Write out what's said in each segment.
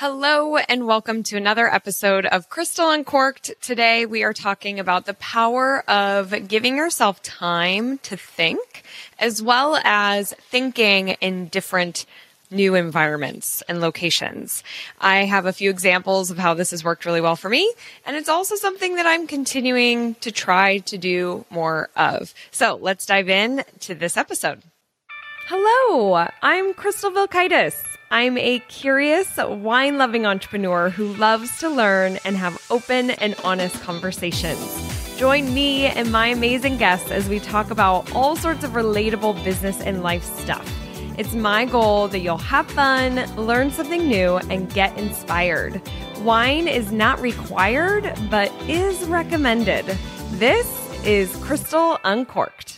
Hello and welcome to another episode of Crystal Uncorked. Today we are talking about the power of giving yourself time to think as well as thinking in different new environments and locations. I have a few examples of how this has worked really well for me, and it's also something that I'm continuing to try to do more of. So let's dive in to this episode. Hello, I'm Crystal Vilkaitis. I'm a curious, wine loving entrepreneur who loves to learn and have open and honest conversations. Join me and my amazing guests as we talk about all sorts of relatable business and life stuff. It's my goal that you'll have fun, learn something new, and get inspired. Wine is not required, but is recommended. This is Crystal Uncorked.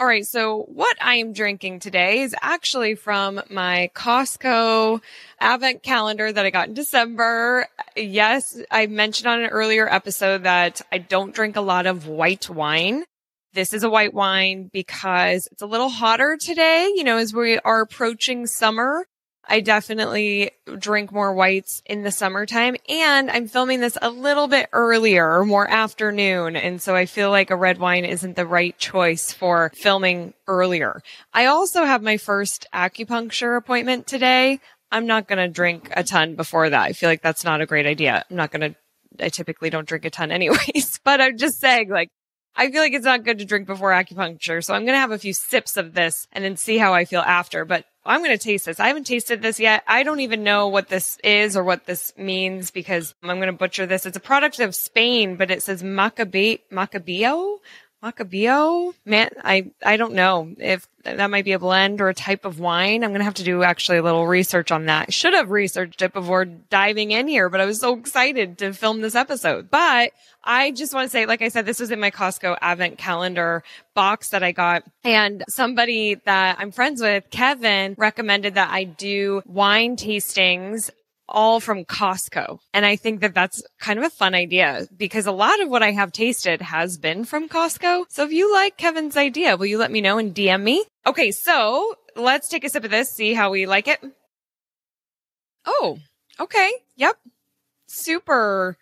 All right. So what I am drinking today is actually from my Costco advent calendar that I got in December. Yes, I mentioned on an earlier episode that I don't drink a lot of white wine. This is a white wine because it's a little hotter today, you know, as we are approaching summer. I definitely drink more whites in the summertime and I'm filming this a little bit earlier, more afternoon. And so I feel like a red wine isn't the right choice for filming earlier. I also have my first acupuncture appointment today. I'm not going to drink a ton before that. I feel like that's not a great idea. I'm not going to, I typically don't drink a ton anyways, but I'm just saying like, I feel like it's not good to drink before acupuncture. So I'm going to have a few sips of this and then see how I feel after. But I'm going to taste this. I haven't tasted this yet. I don't even know what this is or what this means because I'm going to butcher this. It's a product of Spain, but it says Macabe- Macabeo. Macabeo? Man, I, I don't know if that might be a blend or a type of wine. I'm going to have to do actually a little research on that. Should have researched it before diving in here, but I was so excited to film this episode. But I just want to say, like I said, this was in my Costco advent calendar box that I got. And somebody that I'm friends with, Kevin, recommended that I do wine tastings all from Costco. And I think that that's kind of a fun idea because a lot of what I have tasted has been from Costco. So if you like Kevin's idea, will you let me know and DM me? Okay. So let's take a sip of this, see how we like it. Oh, okay. Yep. Super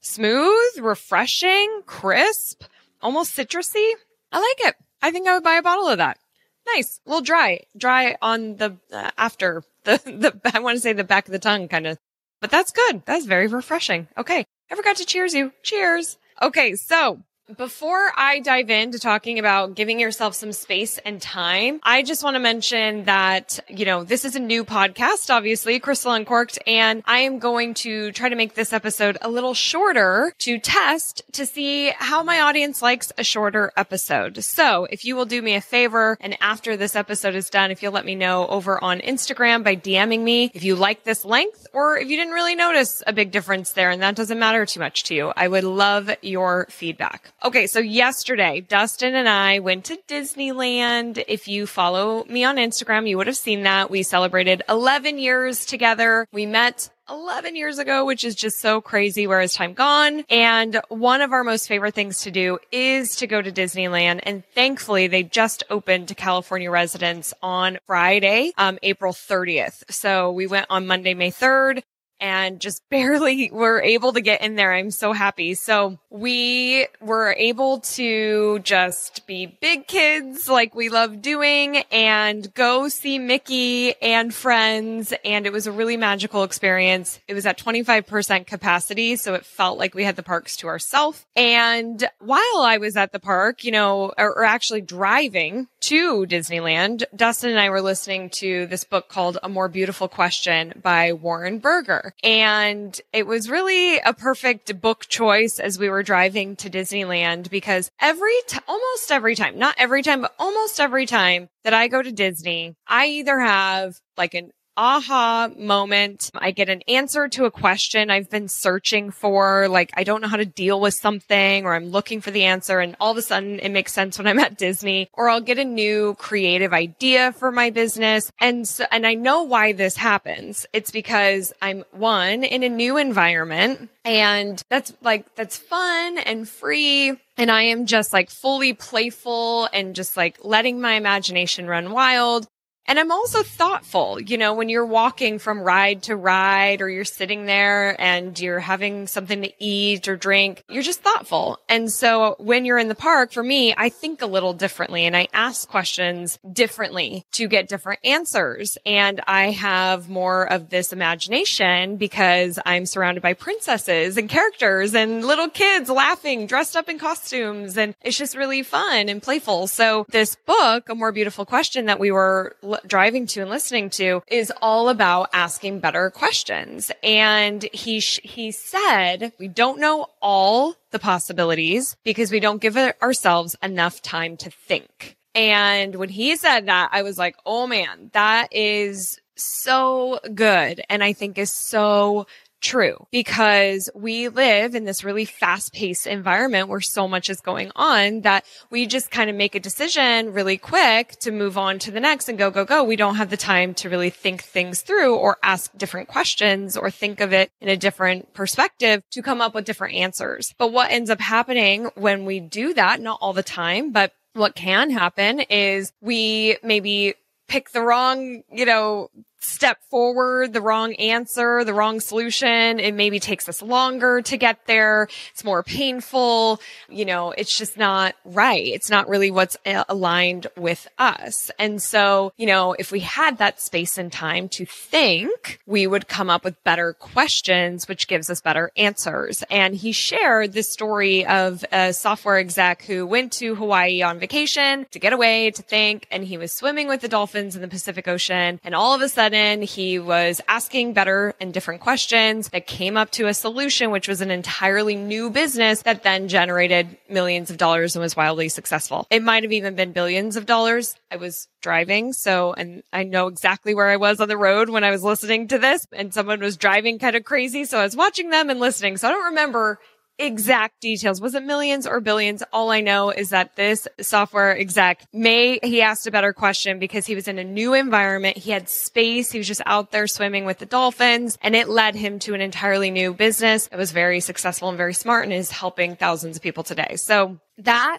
smooth, refreshing, crisp, almost citrusy. I like it. I think I would buy a bottle of that. Nice. A little dry, dry on the uh, after the, the, I want to say the back of the tongue kind of, but that's good. That's very refreshing. Okay. I forgot to cheers you. Cheers. Okay. So before I dive into talking about giving yourself some space and time, I just want to mention that, you know, this is a new podcast, obviously, Crystal Uncorked, and I am going to try to make this episode a little shorter to test to see how my audience likes a shorter episode. So if you will do me a favor and after this episode is done, if you'll let me know over on Instagram by DMing me if you like this length or if you didn't really notice a big difference there and that doesn't matter too much to you, I would love your feedback. Okay, so yesterday, Dustin and I went to Disneyland. If you follow me on Instagram, you would have seen that. We celebrated 11 years together. We met 11 years ago, which is just so crazy. Where has time gone? And one of our most favorite things to do is to go to Disneyland. And thankfully they just opened to California residents on Friday, um, April 30th. So we went on Monday, May 3rd and just barely were able to get in there. I'm so happy. So we were able to just be big kids like we love doing and go see Mickey and friends. And it was a really magical experience. It was at 25% capacity. So it felt like we had the parks to ourselves. And while I was at the park, you know, or, or actually driving to Disneyland, Dustin and I were listening to this book called A More Beautiful Question by Warren Berger. And it was really a perfect book choice as we were driving to Disneyland because every t- almost every time, not every time, but almost every time that I go to Disney, I either have like an aha moment. I get an answer to a question I've been searching for. Like, I don't know how to deal with something or I'm looking for the answer. And all of a sudden it makes sense when I'm at Disney or I'll get a new creative idea for my business. And so, and I know why this happens. It's because I'm one in a new environment and that's like, that's fun and free. And I am just like fully playful and just like letting my imagination run wild. And I'm also thoughtful, you know, when you're walking from ride to ride or you're sitting there and you're having something to eat or drink, you're just thoughtful. And so when you're in the park, for me, I think a little differently and I ask questions differently to get different answers. And I have more of this imagination because I'm surrounded by princesses and characters and little kids laughing, dressed up in costumes. And it's just really fun and playful. So this book, A More Beautiful Question that we were driving to and listening to is all about asking better questions. And he, sh- he said, we don't know all the possibilities because we don't give ourselves enough time to think. And when he said that, I was like, oh man, that is so good. And I think is so true because we live in this really fast paced environment where so much is going on that we just kind of make a decision really quick to move on to the next and go, go, go. We don't have the time to really think things through or ask different questions or think of it in a different perspective to come up with different answers. But what ends up happening when we do that, not all the time, but what can happen is we maybe pick the wrong, you know, step forward, the wrong answer, the wrong solution. It maybe takes us longer to get there. It's more painful. You know, it's just not right. It's not really what's uh, aligned with us. And so, you know, if we had that space and time to think, we would come up with better questions, which gives us better answers. And he shared this story of a software exec who went to Hawaii on vacation to get away, to think, and he was swimming with the dolphins in the Pacific Ocean. And all of a sudden, he was asking better and different questions that came up to a solution, which was an entirely new business that then generated millions of dollars and was wildly successful. It might have even been billions of dollars. I was driving. So, and I know exactly where I was on the road when I was listening to this and someone was driving kind of crazy. So I was watching them and listening. So I don't remember exact details. Was it millions or billions? All I know is that this software exec may, he asked a better question because he was in a new environment. He had space. He was just out there swimming with the dolphins and it led him to an entirely new business. It was very successful and very smart and is helping thousands of people today. So that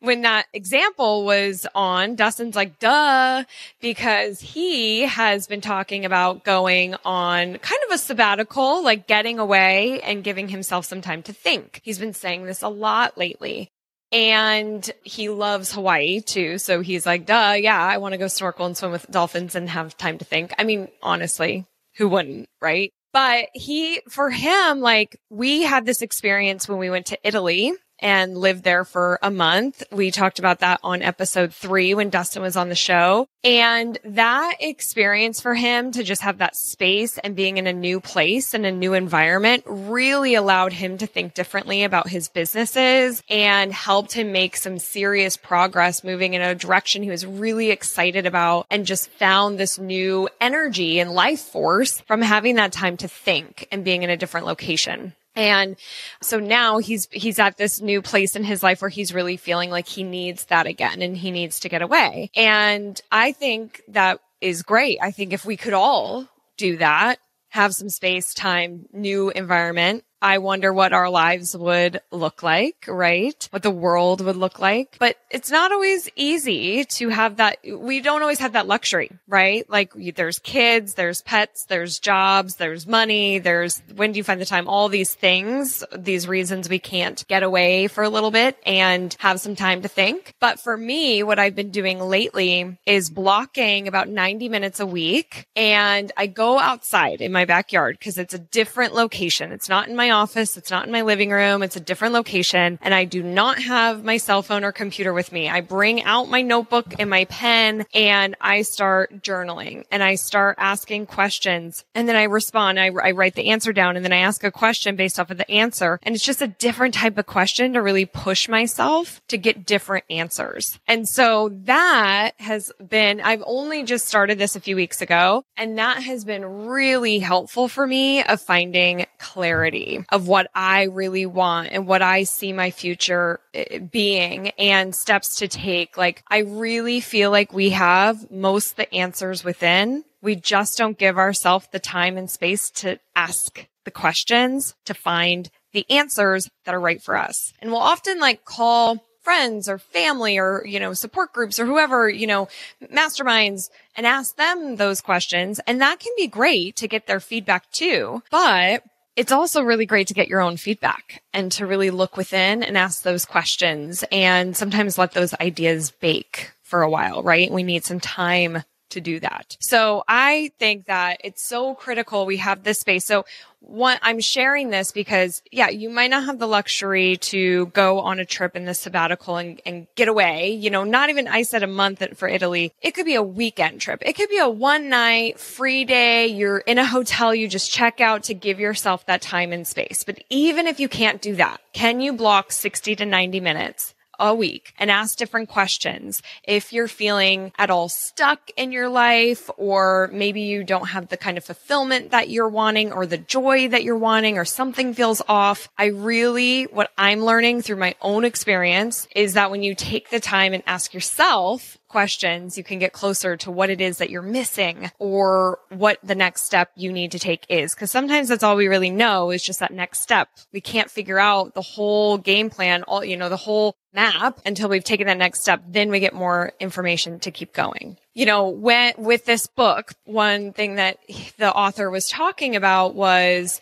when that example was on, Dustin's like, duh, because he has been talking about going on kind of a sabbatical, like getting away and giving himself some time to think. He's been saying this a lot lately. And he loves Hawaii too. So he's like, duh, yeah, I want to go snorkel and swim with dolphins and have time to think. I mean, honestly, who wouldn't, right? But he, for him, like we had this experience when we went to Italy and lived there for a month. We talked about that on episode three when Dustin was on the show. And that experience for him to just have that space and being in a new place and a new environment really allowed him to think differently about his businesses and helped him make some serious progress moving in a direction he was really excited about and just found this new energy and life force from having that time to think and being in a different location. And so now he's, he's at this new place in his life where he's really feeling like he needs that again and he needs to get away. And I think that is great. I think if we could all do that, have some space, time, new environment, I wonder what our lives would look like, right? What the world would look like. But it's not always easy to have that. We don't always have that luxury, right? Like there's kids, there's pets, there's jobs, there's money, there's when do you find the time? All these things, these reasons we can't get away for a little bit and have some time to think. But for me, what I've been doing lately is blocking about 90 minutes a week and I go outside in my backyard because it's a different location. It's not in my office. It's not in my living room. It's a different location. And I do not have my cell phone or computer with me. I bring out my notebook and my pen and I start journaling and I start asking questions and then I respond. I, I write the answer down and then I ask a question based off of the answer. And it's just a different type of question to really push myself to get different answers. And so that has been, I've only just started this a few weeks ago and that has been really helpful for me of finding clarity of what I really want and what I see my future eh, being and steps to take. Like I really feel like we have most the answers within. We just don't give ourselves the time and space to ask the questions to find the answers that are right for us. And we'll often like call friends or family or, you know, support groups or whoever, you know, masterminds and ask them those questions. And that can be great to get their feedback too. But it's also really great to get your own feedback and to really look within and ask those questions and sometimes let those ideas bake for a while, right? We need some time to do that. So I think that it's so critical we have this space. So one, I'm sharing this because, yeah, you might not have the luxury to go on a trip in the sabbatical and, and get away. You know, not even, I said a month for Italy. It could be a weekend trip. It could be a one night free day. You're in a hotel. You just check out to give yourself that time and space. But even if you can't do that, can you block 60 to 90 minutes? A week and ask different questions. If you're feeling at all stuck in your life, or maybe you don't have the kind of fulfillment that you're wanting or the joy that you're wanting, or something feels off, I really, what I'm learning through my own experience is that when you take the time and ask yourself, questions, you can get closer to what it is that you're missing or what the next step you need to take is. Cause sometimes that's all we really know is just that next step. We can't figure out the whole game plan, all, you know, the whole map until we've taken that next step. Then we get more information to keep going. You know, when, with this book, one thing that the author was talking about was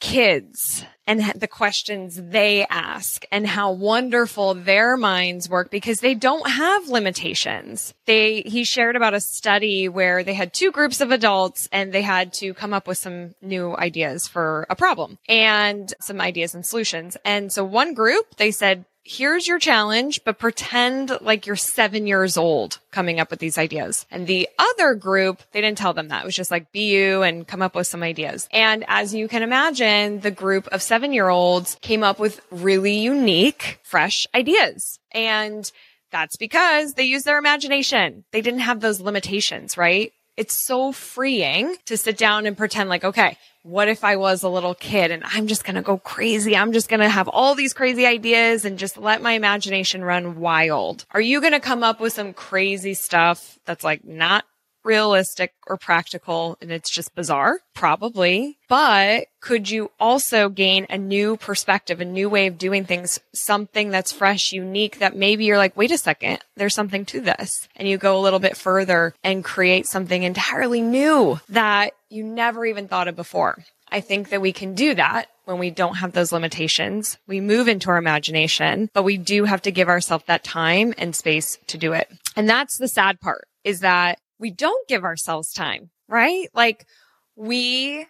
kids and the questions they ask and how wonderful their minds work because they don't have limitations. They, he shared about a study where they had two groups of adults and they had to come up with some new ideas for a problem and some ideas and solutions. And so one group, they said, here's your challenge, but pretend like you're seven years old coming up with these ideas. And the other group, they didn't tell them that. It was just like be you and come up with some ideas. And as you can imagine, the group of seven year olds came up with really unique, fresh ideas. And that's because they used their imagination. They didn't have those limitations, right? It's so freeing to sit down and pretend like, okay, what if I was a little kid and I'm just going to go crazy? I'm just going to have all these crazy ideas and just let my imagination run wild. Are you going to come up with some crazy stuff that's like not realistic or practical and it's just bizarre? Probably. But could you also gain a new perspective, a new way of doing things, something that's fresh, unique that maybe you're like, wait a second, there's something to this. And you go a little bit further and create something entirely new that you never even thought of before. I think that we can do that when we don't have those limitations. We move into our imagination, but we do have to give ourselves that time and space to do it. And that's the sad part is that we don't give ourselves time, right? Like we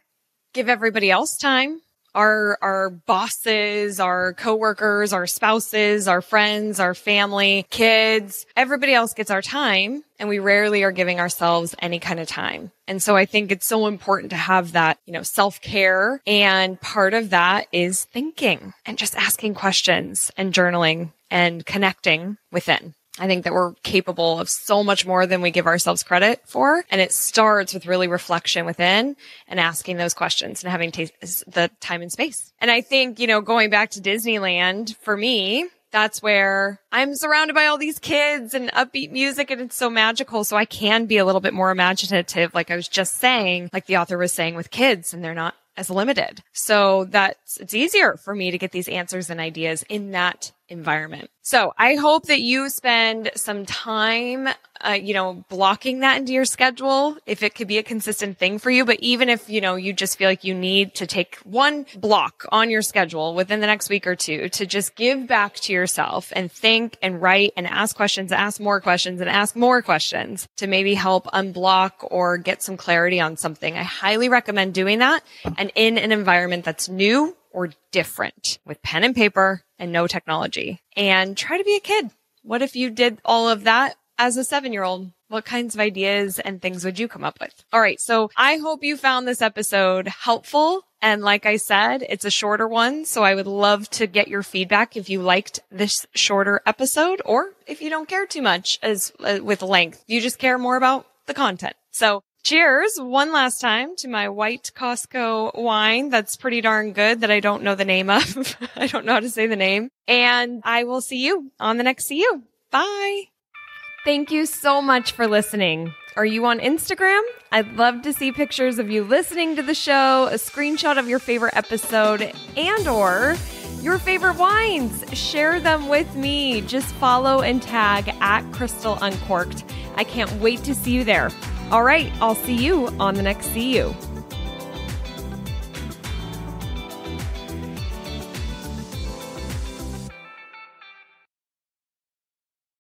give everybody else time our our bosses, our coworkers, our spouses, our friends, our family, kids, everybody else gets our time and we rarely are giving ourselves any kind of time. And so I think it's so important to have that, you know, self-care and part of that is thinking and just asking questions and journaling and connecting within. I think that we're capable of so much more than we give ourselves credit for. And it starts with really reflection within and asking those questions and having t- the time and space. And I think, you know, going back to Disneyland for me, that's where I'm surrounded by all these kids and upbeat music and it's so magical. So I can be a little bit more imaginative. Like I was just saying, like the author was saying with kids and they're not as limited. So that's, it's easier for me to get these answers and ideas in that environment. So I hope that you spend some time, uh, you know, blocking that into your schedule if it could be a consistent thing for you. But even if, you know, you just feel like you need to take one block on your schedule within the next week or two to just give back to yourself and think and write and ask questions, ask more questions and ask more questions to maybe help unblock or get some clarity on something. I highly recommend doing that and in an environment that's new or different with pen and paper and no technology and try to be a kid. What if you did all of that as a seven year old? What kinds of ideas and things would you come up with? All right. So I hope you found this episode helpful. And like I said, it's a shorter one. So I would love to get your feedback if you liked this shorter episode or if you don't care too much as uh, with length, you just care more about the content. So Cheers one last time to my white Costco wine that's pretty darn good that I don't know the name of. I don't know how to say the name. And I will see you on the next See You. Bye. Thank you so much for listening. Are you on Instagram? I'd love to see pictures of you listening to the show, a screenshot of your favorite episode, and or your favorite wines. Share them with me. Just follow and tag at Crystal Uncorked. I can't wait to see you there. All right, I'll see you on the next See You.